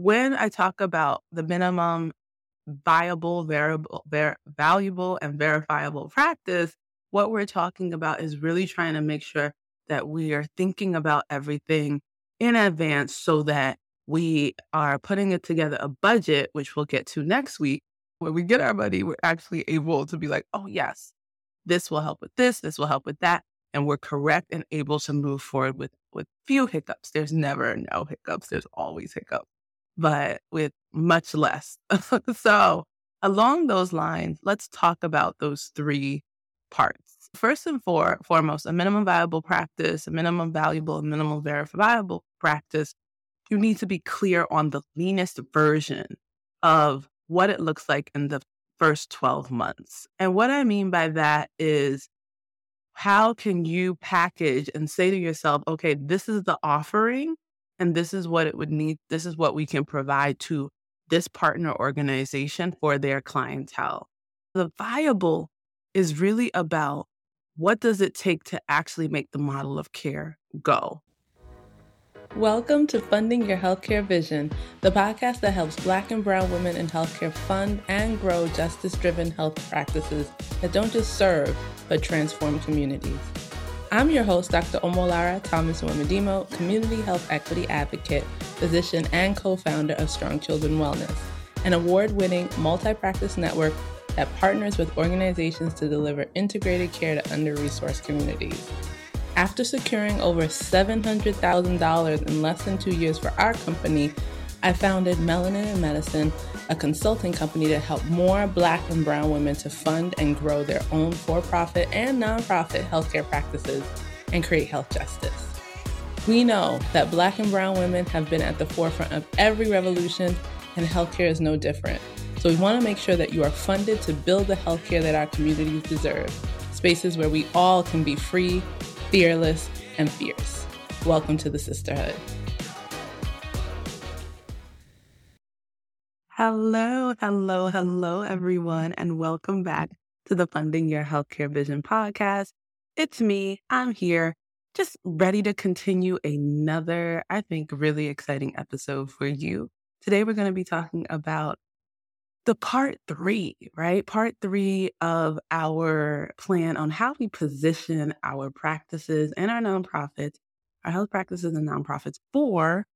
when I talk about the minimum viable, variable, ver- valuable, and verifiable practice, what we're talking about is really trying to make sure that we are thinking about everything in advance so that we are putting it together a budget, which we'll get to next week. When we get our money, we're actually able to be like, oh, yes, this will help with this, this will help with that. And we're correct and able to move forward with, with few hiccups. There's never no hiccups, there's always hiccups, but with much less. so, along those lines, let's talk about those three parts. First and for, foremost, a minimum viable practice, a minimum valuable, a minimum verifiable practice. You need to be clear on the leanest version of what it looks like in the first 12 months. And what I mean by that is how can you package and say to yourself, okay, this is the offering and this is what it would need, this is what we can provide to this partner organization for their clientele. The viable is really about what does it take to actually make the model of care go? Welcome to Funding Your Healthcare Vision, the podcast that helps Black and Brown women in healthcare fund and grow justice driven health practices that don't just serve, but transform communities. I'm your host, Dr. Omolara Thomas Uwemedimo, Community Health Equity Advocate, physician, and co founder of Strong Children Wellness, an award winning multi practice network that partners with organizations to deliver integrated care to under resourced communities. After securing over $700,000 in less than two years for our company, I founded Melanin and Medicine, a consulting company to help more Black and Brown women to fund and grow their own for profit and nonprofit healthcare practices and create health justice. We know that Black and Brown women have been at the forefront of every revolution, and healthcare is no different. So we want to make sure that you are funded to build the healthcare that our communities deserve spaces where we all can be free fearless, and fierce. Welcome to the sisterhood. Hello, hello, hello, everyone, and welcome back to the Funding Your Healthcare Vision podcast. It's me. I'm here, just ready to continue another, I think, really exciting episode for you. Today, we're going to be talking about the part three, right? Part three of our plan on how we position our practices and our nonprofits, our health practices and nonprofits for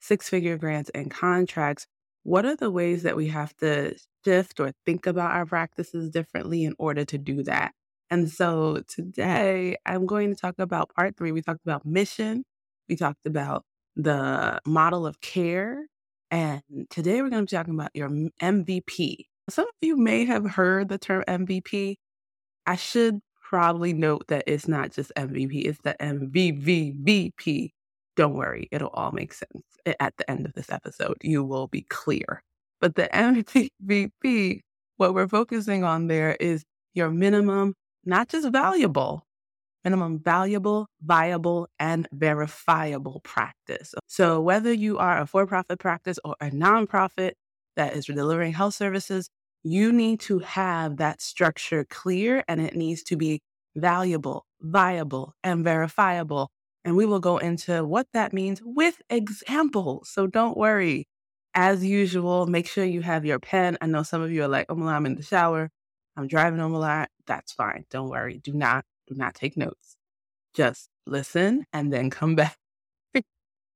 six figure grants and contracts. What are the ways that we have to shift or think about our practices differently in order to do that? And so today I'm going to talk about part three. We talked about mission, we talked about the model of care, and today we're going to be talking about your MVP. Some of you may have heard the term MVP. I should probably note that it's not just MVP, it's the MVVVP. Don't worry, it'll all make sense at the end of this episode. You will be clear. But the MVP, what we're focusing on there is your minimum, not just valuable, minimum valuable, viable, and verifiable practice. So, whether you are a for profit practice or a nonprofit that is delivering health services, you need to have that structure clear and it needs to be valuable, viable, and verifiable. And we will go into what that means with examples. So, don't worry. As usual, make sure you have your pen. I know some of you are like, oh, I'm in the shower. I'm driving home a lot. That's fine. Don't worry. Do not do not take notes. Just listen and then come back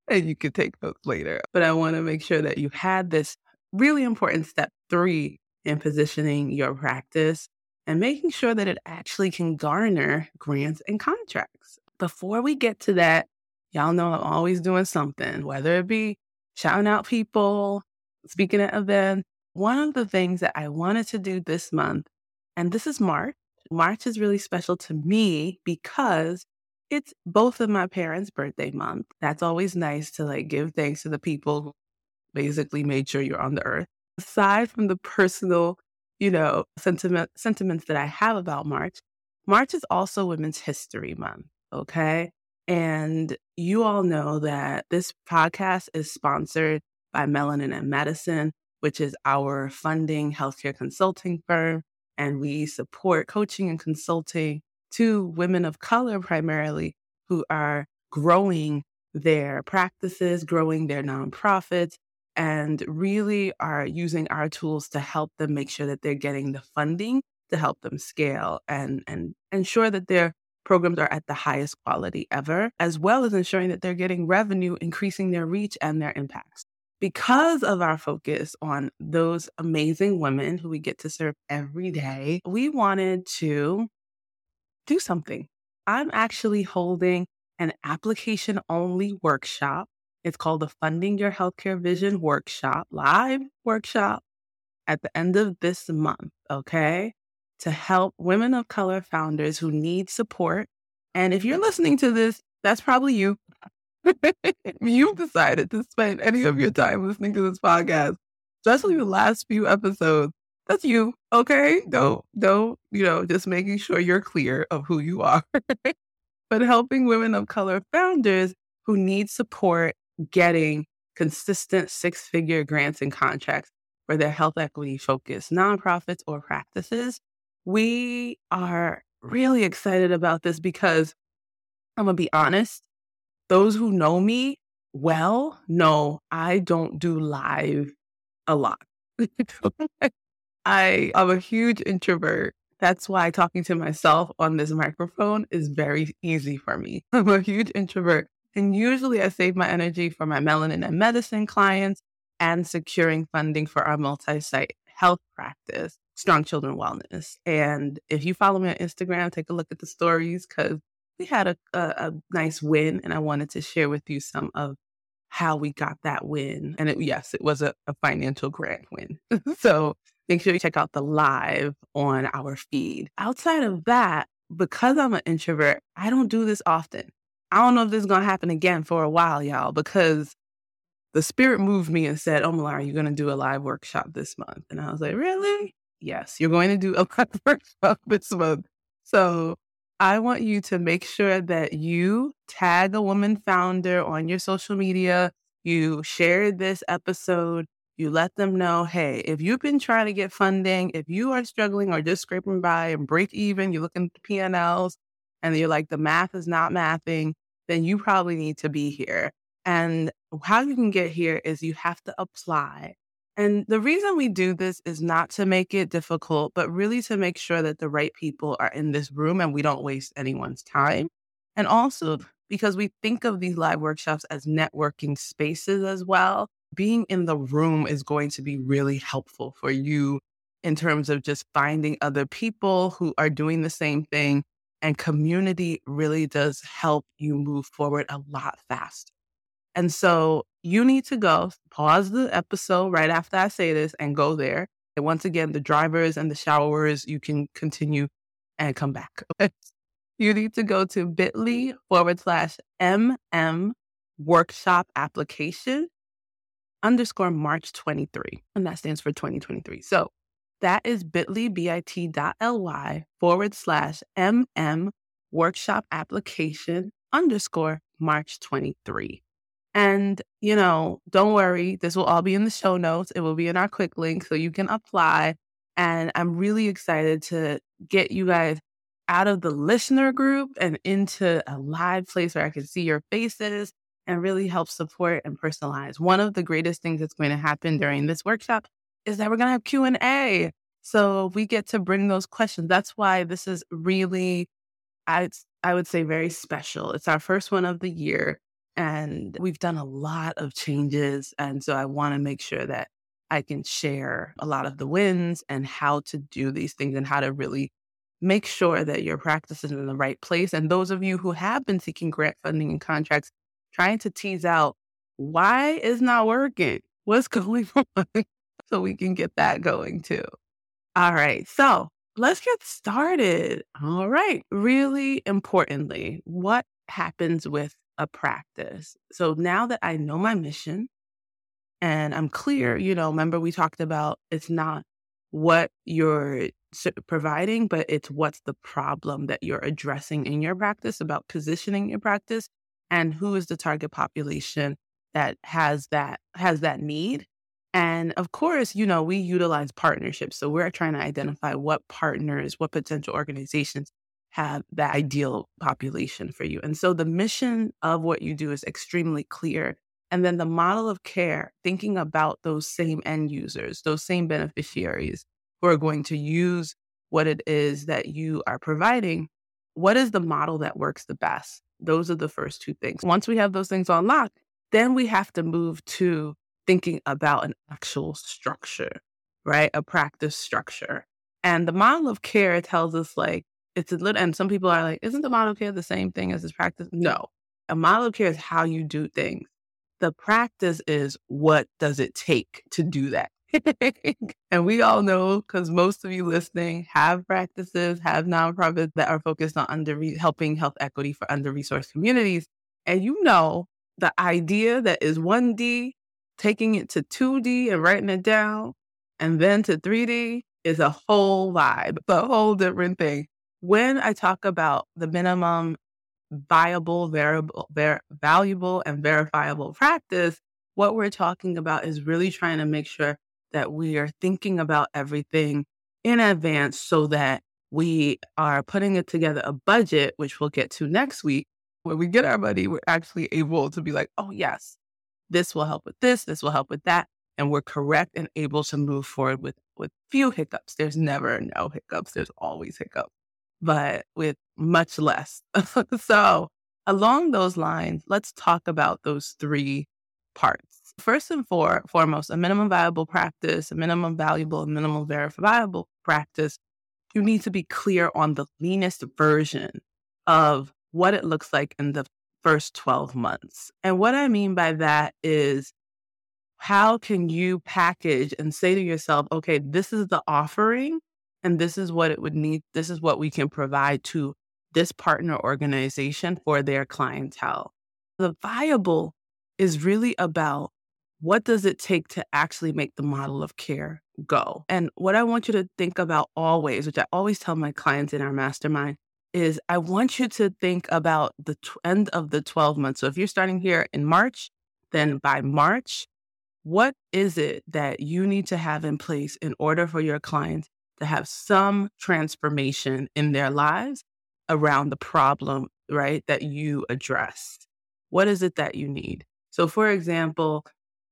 and you can take notes later. But I want to make sure that you had this really important step three in positioning your practice and making sure that it actually can garner grants and contracts. Before we get to that, y'all know I'm always doing something, whether it be shouting out people, speaking at events. One of the things that I wanted to do this month, and this is March, March is really special to me because it's both of my parents' birthday month. That's always nice to like give thanks to the people who basically made sure you're on the earth. Aside from the personal, you know, sentiment sentiments that I have about March, March is also Women's History Month, okay? And you all know that this podcast is sponsored by Melanin and Medicine, which is our funding healthcare consulting firm and we support coaching and consulting to women of color primarily who are growing their practices, growing their nonprofits, and really are using our tools to help them make sure that they're getting the funding to help them scale and, and ensure that their programs are at the highest quality ever, as well as ensuring that they're getting revenue, increasing their reach and their impacts. Because of our focus on those amazing women who we get to serve every day, we wanted to do something. I'm actually holding an application only workshop. It's called the Funding Your Healthcare Vision Workshop, live workshop at the end of this month, okay? To help women of color founders who need support. And if you're listening to this, that's probably you. You've decided to spend any of your time listening to this podcast, especially the last few episodes. That's you, okay? Don't, don't, you know, just making sure you're clear of who you are. but helping women of color founders who need support getting consistent six figure grants and contracts for their health equity focused nonprofits or practices. We are really excited about this because I'm going to be honest, those who know me well know I don't do live a lot. I am a huge introvert. That's why talking to myself on this microphone is very easy for me. I'm a huge introvert. And usually I save my energy for my melanin and medicine clients and securing funding for our multi site health practice, Strong Children Wellness. And if you follow me on Instagram, take a look at the stories because we had a, a, a, nice win, and I wanted to share with you some of how we got that win. And it, yes, it was a, a financial grant win. so make sure you check out the live on our feed. Outside of that, because I'm an introvert, I don't do this often. I don't know if this is going to happen again for a while, y'all, because the spirit moved me and said, Oh, Malara, you're going to do a live workshop this month. And I was like, Really? Yes, you're going to do a live workshop this month. So I want you to make sure that you tag a woman founder on your social media. You share this episode. You let them know, hey, if you've been trying to get funding, if you are struggling or just scraping by and break even, you're looking at the P&Ls and you're like, the math is not mathing, then you probably need to be here. And how you can get here is you have to apply and the reason we do this is not to make it difficult, but really to make sure that the right people are in this room and we don't waste anyone's time. And also because we think of these live workshops as networking spaces as well. Being in the room is going to be really helpful for you in terms of just finding other people who are doing the same thing. And community really does help you move forward a lot faster. And so you need to go pause the episode right after I say this and go there. And once again, the drivers and the showers, you can continue and come back. you need to go to bit.ly forward slash MM workshop application underscore March 23. And that stands for 2023. So that is bit.ly, bit.ly forward slash MM workshop application underscore March 23. And, you know, don't worry, this will all be in the show notes. It will be in our quick link so you can apply. And I'm really excited to get you guys out of the listener group and into a live place where I can see your faces and really help support and personalize. One of the greatest things that's going to happen during this workshop is that we're going to have Q&A. So we get to bring those questions. That's why this is really I I would say very special. It's our first one of the year. And we've done a lot of changes. And so I want to make sure that I can share a lot of the wins and how to do these things and how to really make sure that your practice is in the right place. And those of you who have been seeking grant funding and contracts, trying to tease out why is not working? What's going on? so we can get that going too. All right. So let's get started. All right. Really importantly, what happens with a practice. So now that I know my mission and I'm clear, you know, remember we talked about it's not what you're providing, but it's what's the problem that you're addressing in your practice about positioning your practice and who is the target population that has that has that need. And of course, you know, we utilize partnerships. So we're trying to identify what partners, what potential organizations have the ideal population for you. And so the mission of what you do is extremely clear. And then the model of care, thinking about those same end users, those same beneficiaries who are going to use what it is that you are providing. What is the model that works the best? Those are the first two things. Once we have those things on lock, then we have to move to thinking about an actual structure, right? A practice structure. And the model of care tells us like, it's a little, and some people are like, isn't the model care the same thing as this practice? No. A model care is how you do things. The practice is what does it take to do that? and we all know because most of you listening have practices, have nonprofits that are focused on under helping health equity for under resourced communities. And you know the idea that is 1D, taking it to 2D and writing it down, and then to 3D is a whole vibe, a whole different thing. When I talk about the minimum viable, variable, ver- valuable, and verifiable practice, what we're talking about is really trying to make sure that we are thinking about everything in advance so that we are putting it together a budget, which we'll get to next week. When we get our money, we're actually able to be like, oh, yes, this will help with this, this will help with that. And we're correct and able to move forward with, with few hiccups. There's never no hiccups, there's always hiccups, but with much less. so, along those lines, let's talk about those three parts first and for, foremost, a minimum viable practice, a minimum valuable, a minimum verifiable practice, you need to be clear on the leanest version of what it looks like in the first 12 months. And what I mean by that is how can you package and say to yourself, okay, this is the offering and this is what it would need, this is what we can provide to this partner organization for their clientele. The viable is really about what does it take to actually make the model of care go? And what I want you to think about always, which I always tell my clients in our mastermind, is I want you to think about the t- end of the 12 months. So if you're starting here in March, then by March, what is it that you need to have in place in order for your clients to have some transformation in their lives around the problem, right, that you addressed? What is it that you need? So, for example,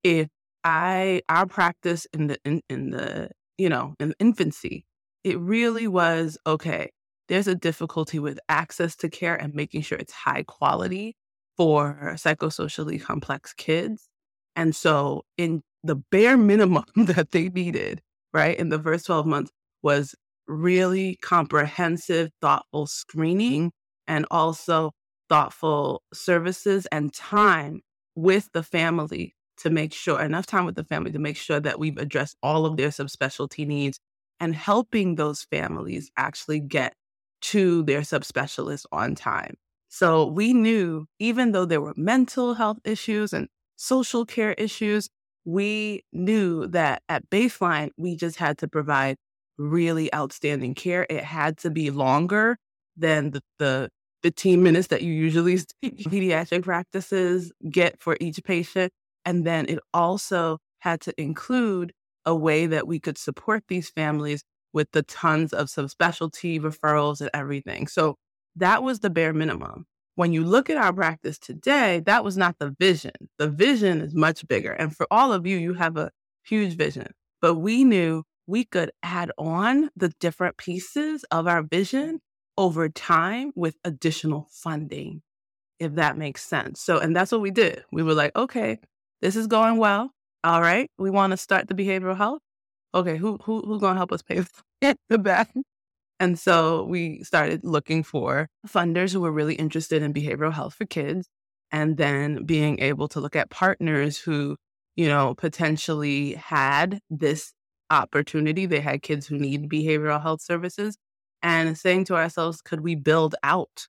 if I our practice in the in, in the you know in infancy, it really was okay. There's a difficulty with access to care and making sure it's high quality for psychosocially complex kids. And so, in the bare minimum that they needed, right, in the first 12 months was really comprehensive, thoughtful screening and also thoughtful services and time with the family to make sure enough time with the family to make sure that we've addressed all of their subspecialty needs and helping those families actually get to their subspecialist on time. So we knew, even though there were mental health issues and social care issues, we knew that at baseline, we just had to provide really outstanding care. It had to be longer than the, the 15 minutes that you usually pediatric practices get for each patient. And then it also had to include a way that we could support these families with the tons of subspecialty referrals and everything. So that was the bare minimum. When you look at our practice today, that was not the vision. The vision is much bigger. And for all of you, you have a huge vision. But we knew we could add on the different pieces of our vision over time with additional funding, if that makes sense. So, and that's what we did. We were like, okay, this is going well. All right. We want to start the behavioral health. Okay, who who who's gonna help us pay the back? And so we started looking for funders who were really interested in behavioral health for kids and then being able to look at partners who, you know, potentially had this opportunity. They had kids who need behavioral health services and saying to ourselves, could we build out,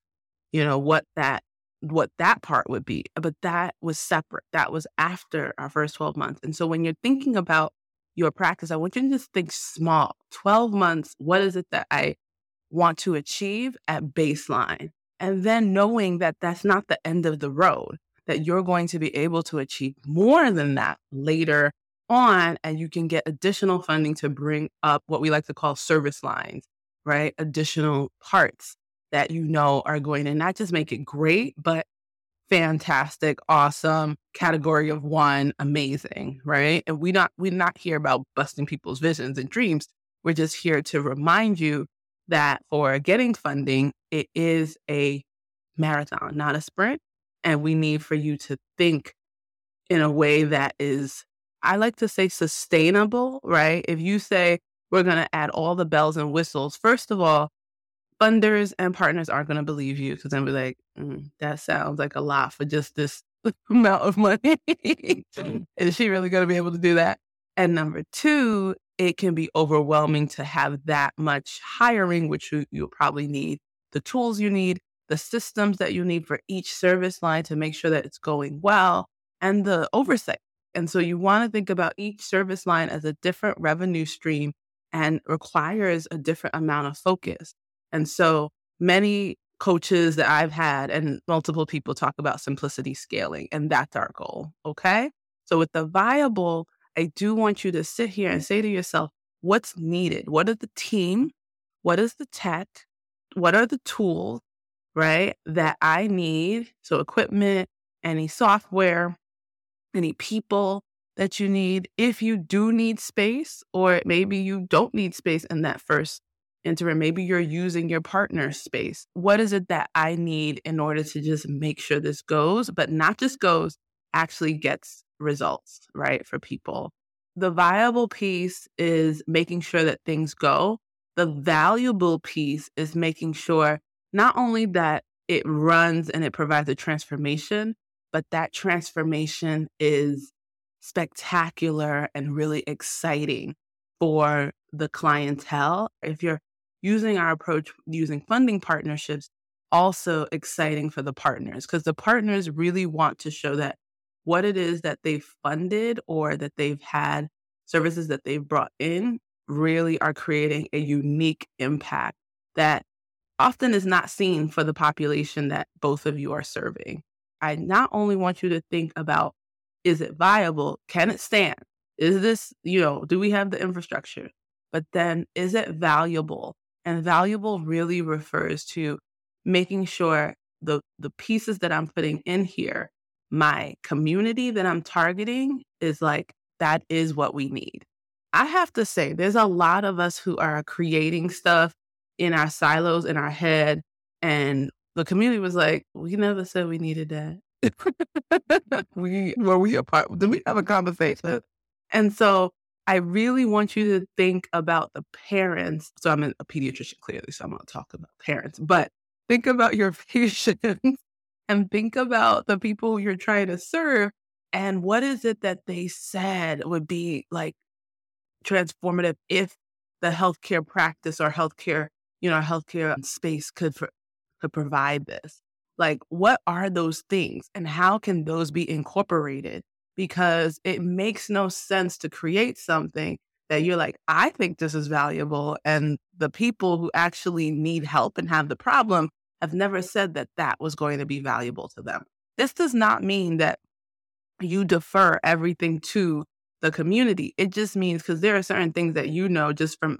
you know, what that what that part would be. But that was separate. That was after our first 12 months. And so when you're thinking about your practice, I want you to just think small. 12 months, what is it that I want to achieve at baseline? And then knowing that that's not the end of the road, that you're going to be able to achieve more than that later on. And you can get additional funding to bring up what we like to call service lines, right? Additional parts that you know are going to not just make it great, but fantastic, awesome, category of one, amazing, right? And we not we're not here about busting people's visions and dreams. We're just here to remind you that for getting funding, it is a marathon, not a sprint. And we need for you to think in a way that is, I like to say sustainable, right? If you say we're going to add all the bells and whistles, first of all, funders and partners aren't going to believe you because they'll be like, mm, that sounds like a lot for just this amount of money. is she really going to be able to do that? And number two, it can be overwhelming to have that much hiring, which you, you'll probably need the tools you need, the systems that you need for each service line to make sure that it's going well, and the oversight. And so you want to think about each service line as a different revenue stream and requires a different amount of focus. And so many coaches that I've had and multiple people talk about simplicity scaling, and that's our goal. Okay. So with the viable, I do want you to sit here and say to yourself, what's needed? What is the team? What is the tech? What are the tools, right, that I need? So, equipment, any software, any people that you need. If you do need space, or maybe you don't need space in that first interim, maybe you're using your partner's space. What is it that I need in order to just make sure this goes, but not just goes, actually gets results, right, for people. The viable piece is making sure that things go. The valuable piece is making sure not only that it runs and it provides a transformation, but that transformation is spectacular and really exciting for the clientele. If you're using our approach using funding partnerships, also exciting for the partners because the partners really want to show that what it is that they've funded or that they've had services that they've brought in really are creating a unique impact that often is not seen for the population that both of you are serving. I not only want you to think about is it viable? Can it stand? Is this, you know, do we have the infrastructure? But then is it valuable? And valuable really refers to making sure the the pieces that I'm putting in here my community that I'm targeting is like, that is what we need. I have to say, there's a lot of us who are creating stuff in our silos, in our head. And the community was like, we never said we needed that. we were we apart? Did we have a conversation? And so I really want you to think about the parents. So I'm a pediatrician, clearly, so I'm going to talk about parents, but think about your patients and think about the people you're trying to serve and what is it that they said would be like transformative if the healthcare practice or healthcare, you know, healthcare space could could provide this. Like, what are those things, and how can those be incorporated? Because it makes no sense to create something that you're like, I think this is valuable, and the people who actually need help and have the problem have never said that that was going to be valuable to them. This does not mean that you defer everything to the community. It just means because there are certain things that you know just from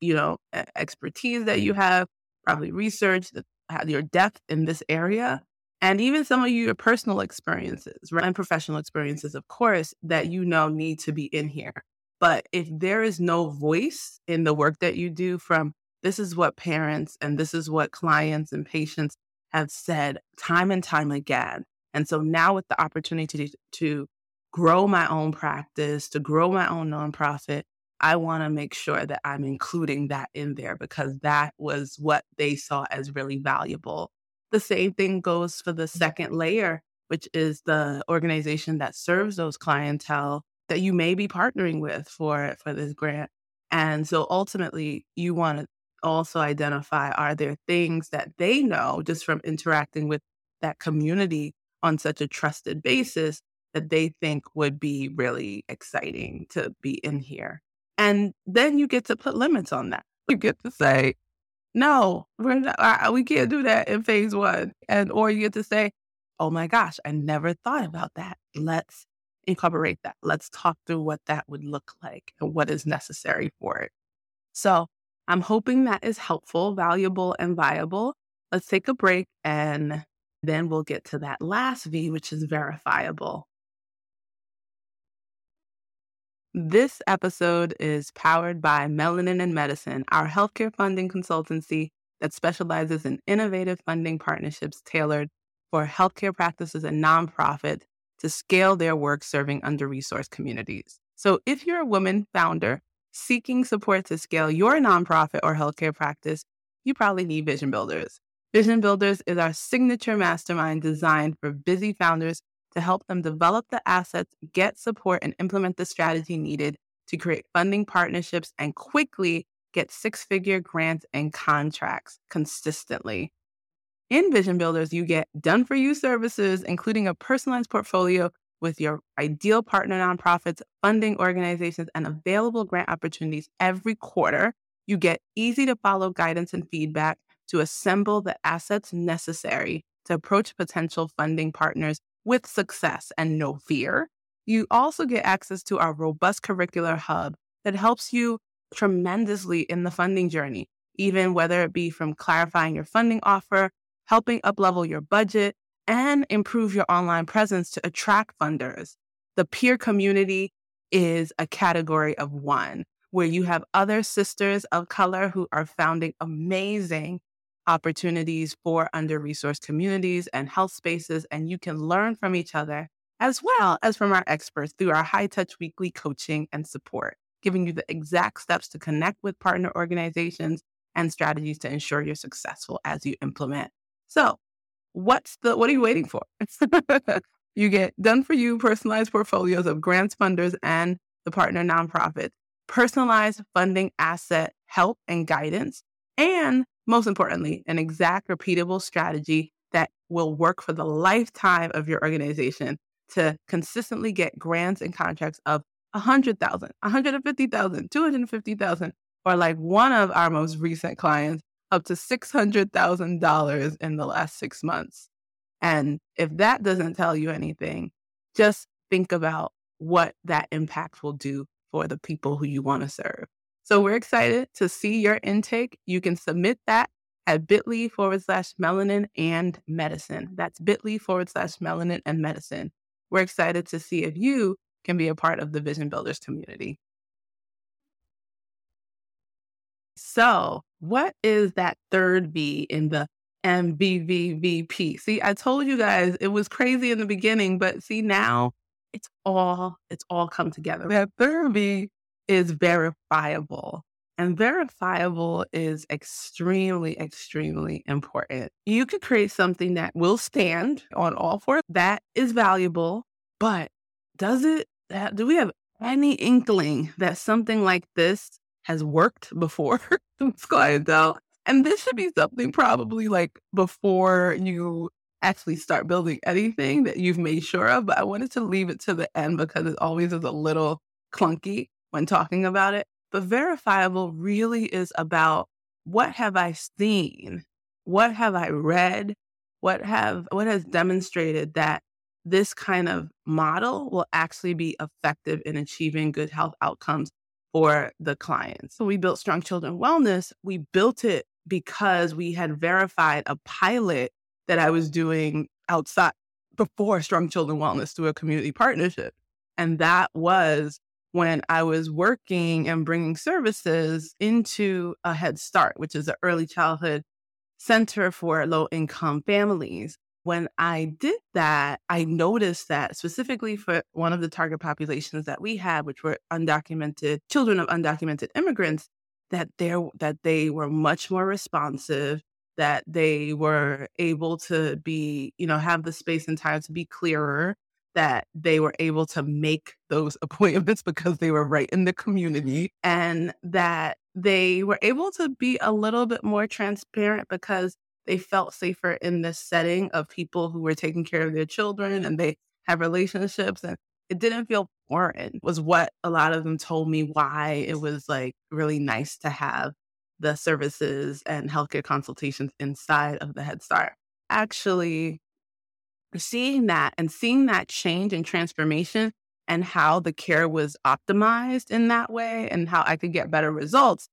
you know expertise that you mm. have, probably research, that your depth in this area, and even some of your personal experiences right? and professional experiences, of course, that you know need to be in here. But if there is no voice in the work that you do from this is what parents and this is what clients and patients have said time and time again. And so now with the opportunity to, to grow my own practice, to grow my own nonprofit, I want to make sure that I'm including that in there because that was what they saw as really valuable. The same thing goes for the second layer, which is the organization that serves those clientele that you may be partnering with for, for this grant. And so ultimately, you want to also identify are there things that they know just from interacting with that community on such a trusted basis that they think would be really exciting to be in here. And then you get to put limits on that. You get to say, no, we're not, uh, we can't do that in phase one. And, or you get to say, oh my gosh, I never thought about that. Let's incorporate that. Let's talk through what that would look like and what is necessary for it. So I'm hoping that is helpful, valuable, and viable. Let's take a break and Then we'll get to that last V, which is verifiable. This episode is powered by Melanin and Medicine, our healthcare funding consultancy that specializes in innovative funding partnerships tailored for healthcare practices and nonprofits to scale their work serving under resourced communities. So, if you're a woman founder seeking support to scale your nonprofit or healthcare practice, you probably need Vision Builders. Vision Builders is our signature mastermind designed for busy founders to help them develop the assets, get support, and implement the strategy needed to create funding partnerships and quickly get six figure grants and contracts consistently. In Vision Builders, you get done for you services, including a personalized portfolio with your ideal partner nonprofits, funding organizations, and available grant opportunities every quarter. You get easy to follow guidance and feedback to assemble the assets necessary to approach potential funding partners with success and no fear. You also get access to our robust curricular hub that helps you tremendously in the funding journey, even whether it be from clarifying your funding offer, helping uplevel your budget, and improve your online presence to attract funders. The peer community is a category of one where you have other sisters of color who are founding amazing opportunities for under resourced communities and health spaces. And you can learn from each other as well as from our experts through our high touch weekly coaching and support, giving you the exact steps to connect with partner organizations and strategies to ensure you're successful as you implement. So, what's the what are you waiting for? you get done for you personalized portfolios of grants funders and the partner nonprofits, personalized funding asset help and guidance, and most importantly, an exact repeatable strategy that will work for the lifetime of your organization to consistently get grants and contracts of 100,000, 150,000, 250,000, or like one of our most recent clients, up to $600,000 in the last six months. And if that doesn't tell you anything, just think about what that impact will do for the people who you want to serve. So we're excited to see your intake. You can submit that at bit.ly forward slash melanin and medicine. That's bit.ly forward slash melanin and medicine. We're excited to see if you can be a part of the Vision Builders community. So, what is that third V in the MVVVP? See, I told you guys it was crazy in the beginning, but see now it's all it's all come together. That third V is verifiable. And verifiable is extremely, extremely important. You could create something that will stand on all four. That is valuable, but does it, do we have any inkling that something like this has worked before this clientele? And this should be something probably like before you actually start building anything that you've made sure of. But I wanted to leave it to the end because it always is a little clunky when talking about it. But verifiable really is about what have I seen? What have I read? What have what has demonstrated that this kind of model will actually be effective in achieving good health outcomes for the clients. So we built Strong Children Wellness. We built it because we had verified a pilot that I was doing outside before Strong Children Wellness through a community partnership. And that was when I was working and bringing services into a Head Start, which is an early childhood center for low income families. When I did that, I noticed that specifically for one of the target populations that we had, which were undocumented children of undocumented immigrants, that they that they were much more responsive, that they were able to be, you know, have the space and time to be clearer, that they were able to make those appointments because they were right in the community and that they were able to be a little bit more transparent because they felt safer in this setting of people who were taking care of their children and they have relationships and it didn't feel foreign was what a lot of them told me why it was like really nice to have the services and healthcare consultations inside of the Head Start. Actually, seeing that and seeing that change and transformation and how the care was optimized in that way and how I could get better results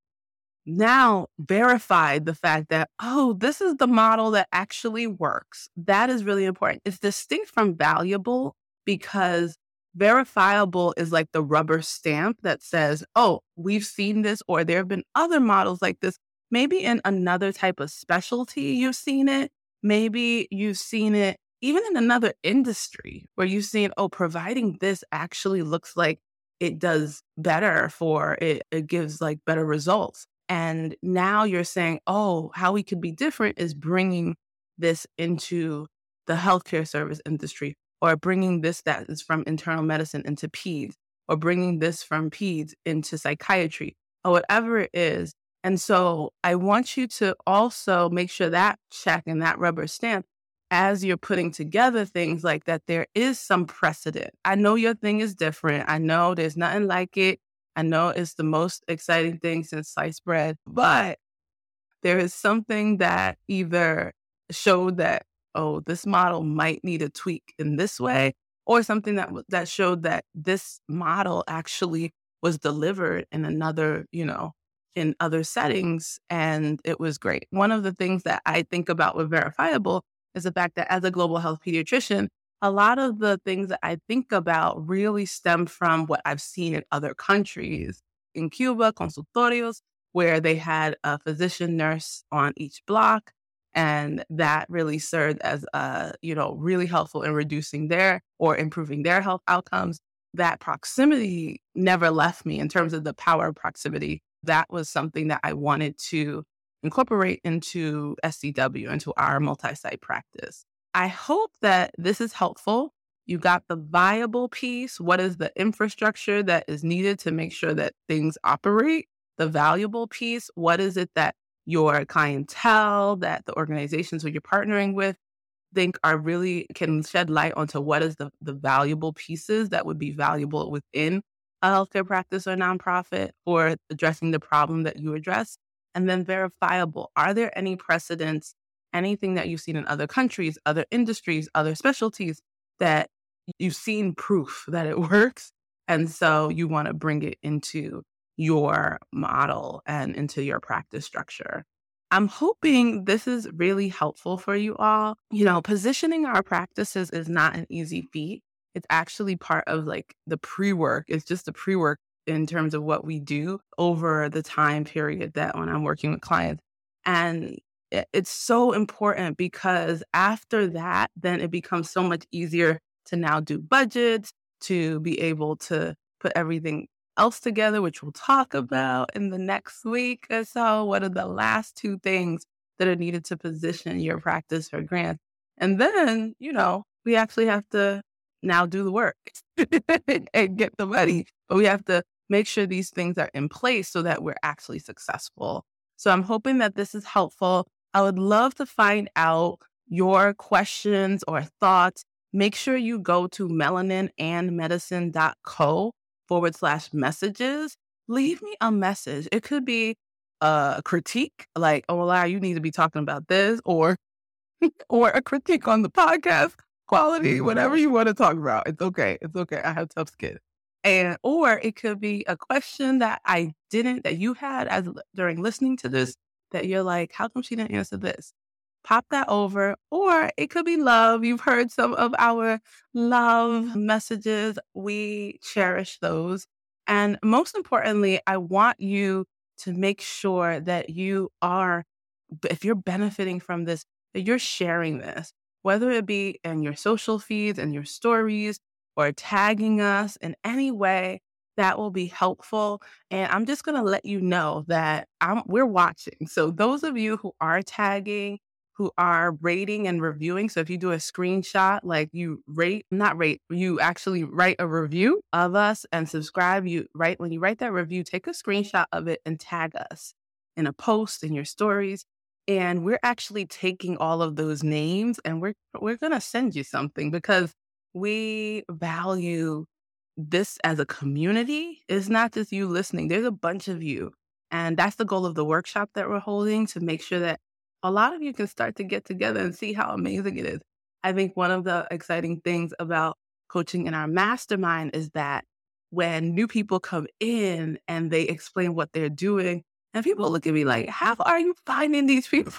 now verified the fact that, oh, this is the model that actually works. That is really important. It's distinct from valuable because verifiable is like the rubber stamp that says, oh, we've seen this, or there have been other models like this. Maybe in another type of specialty, you've seen it. Maybe you've seen it even in another industry where you've seen, oh, providing this actually looks like it does better for it, it gives like better results. And now you're saying, oh, how we could be different is bringing this into the healthcare service industry or bringing this that is from internal medicine into peds or bringing this from peds into psychiatry or whatever it is. And so I want you to also make sure that check and that rubber stamp as you're putting together things like that, there is some precedent. I know your thing is different. I know there's nothing like it. I know it's the most exciting thing since sliced bread, but there is something that either showed that, oh, this model might need a tweak in this way, or something that that showed that this model actually was delivered in another, you know, in other settings and it was great. One of the things that I think about with verifiable is the fact that as a global health pediatrician, a lot of the things that I think about really stem from what I've seen in other countries. In Cuba, consultorios, where they had a physician nurse on each block. And that really served as, a you know, really helpful in reducing their or improving their health outcomes. That proximity never left me in terms of the power of proximity. That was something that I wanted to incorporate into SCW, into our multi site practice. I hope that this is helpful. You got the viable piece. What is the infrastructure that is needed to make sure that things operate? The valuable piece. What is it that your clientele, that the organizations who you're partnering with think are really can shed light onto what is the, the valuable pieces that would be valuable within a healthcare practice or nonprofit or addressing the problem that you address and then verifiable. Are there any precedents, anything that you've seen in other countries, other industries, other specialties that you've seen proof that it works? And so you want to bring it into your model and into your practice structure. I'm hoping this is really helpful for you all. You know, positioning our practices is not an easy feat. It's actually part of like the pre work. It's just the pre work in terms of what we do over the time period that when I'm working with clients. And it's so important because after that, then it becomes so much easier to now do budgets, to be able to put everything else together, which we'll talk about in the next week or so. What are the last two things that are needed to position your practice for grants? And then, you know, we actually have to now do the work and get the money. But we have to make sure these things are in place so that we're actually successful. So I'm hoping that this is helpful. I would love to find out your questions or thoughts. Make sure you go to melaninandmedicine.co forward slash messages. Leave me a message. It could be a critique, like, oh, well, you need to be talking about this, or or a critique on the podcast quality, whatever you want to talk about. It's okay. It's okay. I have tough skin. And or it could be a question that I didn't that you had as during listening to this that you're like, how come she didn't answer this? Pop that over. Or it could be love. You've heard some of our love messages. We cherish those. And most importantly, I want you to make sure that you are, if you're benefiting from this, that you're sharing this, whether it be in your social feeds and your stories, or tagging us in any way that will be helpful. And I'm just going to let you know that I'm, we're watching. So, those of you who are tagging, who are rating and reviewing, so if you do a screenshot, like you rate, not rate, you actually write a review of us and subscribe. You write, when you write that review, take a screenshot of it and tag us in a post in your stories. And we're actually taking all of those names and we're we're gonna send you something because we value this as a community. It's not just you listening, there's a bunch of you. And that's the goal of the workshop that we're holding to make sure that a lot of you can start to get together and see how amazing it is. I think one of the exciting things about coaching in our mastermind is that when new people come in and they explain what they're doing, And people look at me like, how are you finding these people?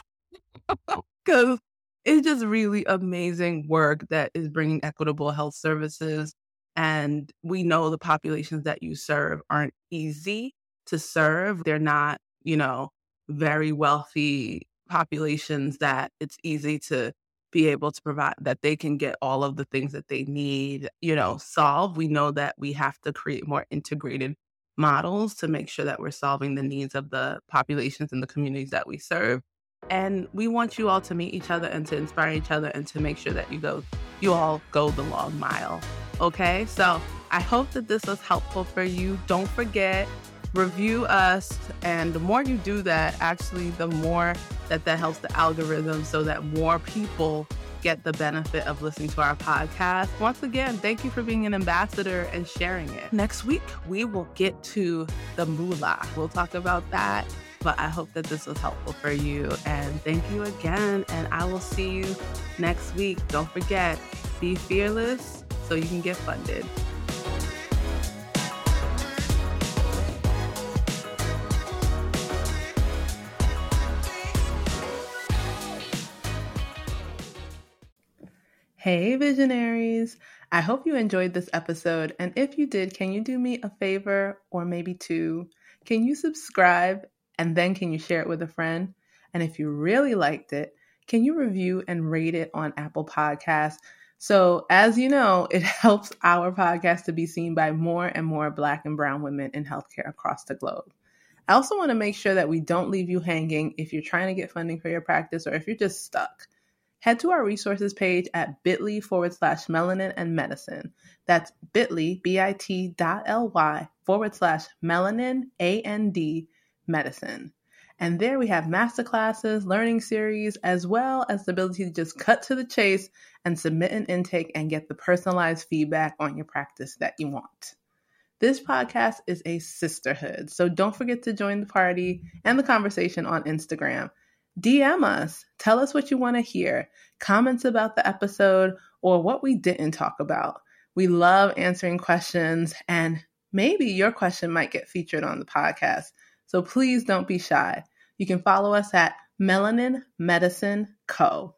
Because it's just really amazing work that is bringing equitable health services. And we know the populations that you serve aren't easy to serve. They're not, you know, very wealthy populations that it's easy to be able to provide that they can get all of the things that they need, you know, solve. We know that we have to create more integrated models to make sure that we're solving the needs of the populations and the communities that we serve. And we want you all to meet each other and to inspire each other and to make sure that you go, you all go the long mile. Okay. So I hope that this was helpful for you. Don't forget, review us. And the more you do that, actually, the more that that helps the algorithm so that more people get the benefit of listening to our podcast. Once again, thank you for being an ambassador and sharing it. Next week, we will get to the moolah. We'll talk about that. But I hope that this was helpful for you. And thank you again. And I will see you next week. Don't forget, be fearless so you can get funded. Hey, visionaries! I hope you enjoyed this episode. And if you did, can you do me a favor or maybe two? Can you subscribe and then can you share it with a friend? And if you really liked it, can you review and rate it on Apple Podcasts? So, as you know, it helps our podcast to be seen by more and more Black and Brown women in healthcare across the globe. I also want to make sure that we don't leave you hanging if you're trying to get funding for your practice or if you're just stuck head to our resources page at bit.ly forward slash melanin and medicine. That's bit.ly, B-I-T dot L-Y forward slash melanin, A-N-D, medicine. And there we have masterclasses, learning series, as well as the ability to just cut to the chase and submit an intake and get the personalized feedback on your practice that you want. This podcast is a sisterhood, so don't forget to join the party and the conversation on Instagram DM us. Tell us what you want to hear, comments about the episode, or what we didn't talk about. We love answering questions, and maybe your question might get featured on the podcast. So please don't be shy. You can follow us at Melanin Medicine Co.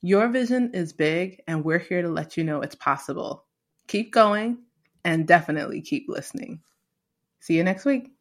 Your vision is big, and we're here to let you know it's possible. Keep going and definitely keep listening. See you next week.